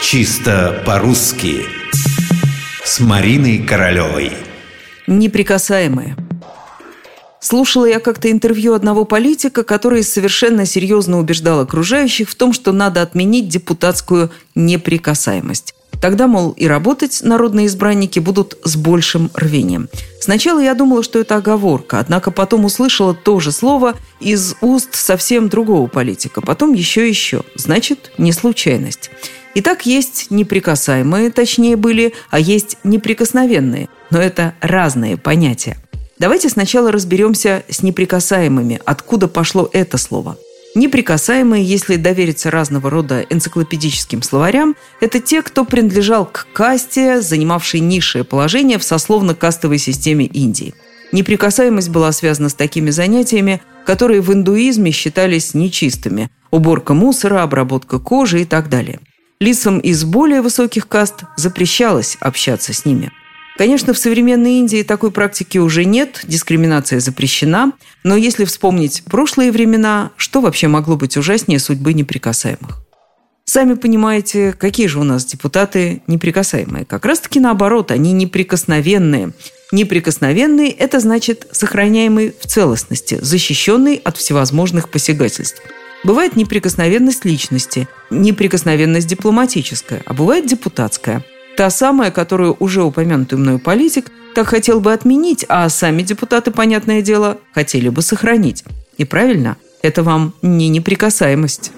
Чисто по-русски С Мариной Королевой Неприкасаемые Слушала я как-то интервью одного политика, который совершенно серьезно убеждал окружающих в том, что надо отменить депутатскую неприкасаемость. Тогда, мол, и работать народные избранники будут с большим рвением. Сначала я думала, что это оговорка, однако потом услышала то же слово из уст совсем другого политика, потом еще и еще. Значит, не случайность. Итак, есть неприкасаемые, точнее были, а есть неприкосновенные. Но это разные понятия. Давайте сначала разберемся с неприкасаемыми, откуда пошло это слово – Неприкасаемые, если довериться разного рода энциклопедическим словарям, это те, кто принадлежал к касте, занимавшей низшее положение в сословно-кастовой системе Индии. Неприкасаемость была связана с такими занятиями, которые в индуизме считались нечистыми – уборка мусора, обработка кожи и так далее. Лицам из более высоких каст запрещалось общаться с ними – Конечно, в современной Индии такой практики уже нет, дискриминация запрещена, но если вспомнить прошлые времена, что вообще могло быть ужаснее судьбы неприкасаемых? Сами понимаете, какие же у нас депутаты неприкасаемые. Как раз-таки наоборот, они неприкосновенные. Неприкосновенный – это значит сохраняемый в целостности, защищенный от всевозможных посягательств. Бывает неприкосновенность личности, неприкосновенность дипломатическая, а бывает депутатская – Та самая, которую уже упомянутый мною политик так хотел бы отменить, а сами депутаты, понятное дело, хотели бы сохранить. И правильно, это вам не неприкасаемость.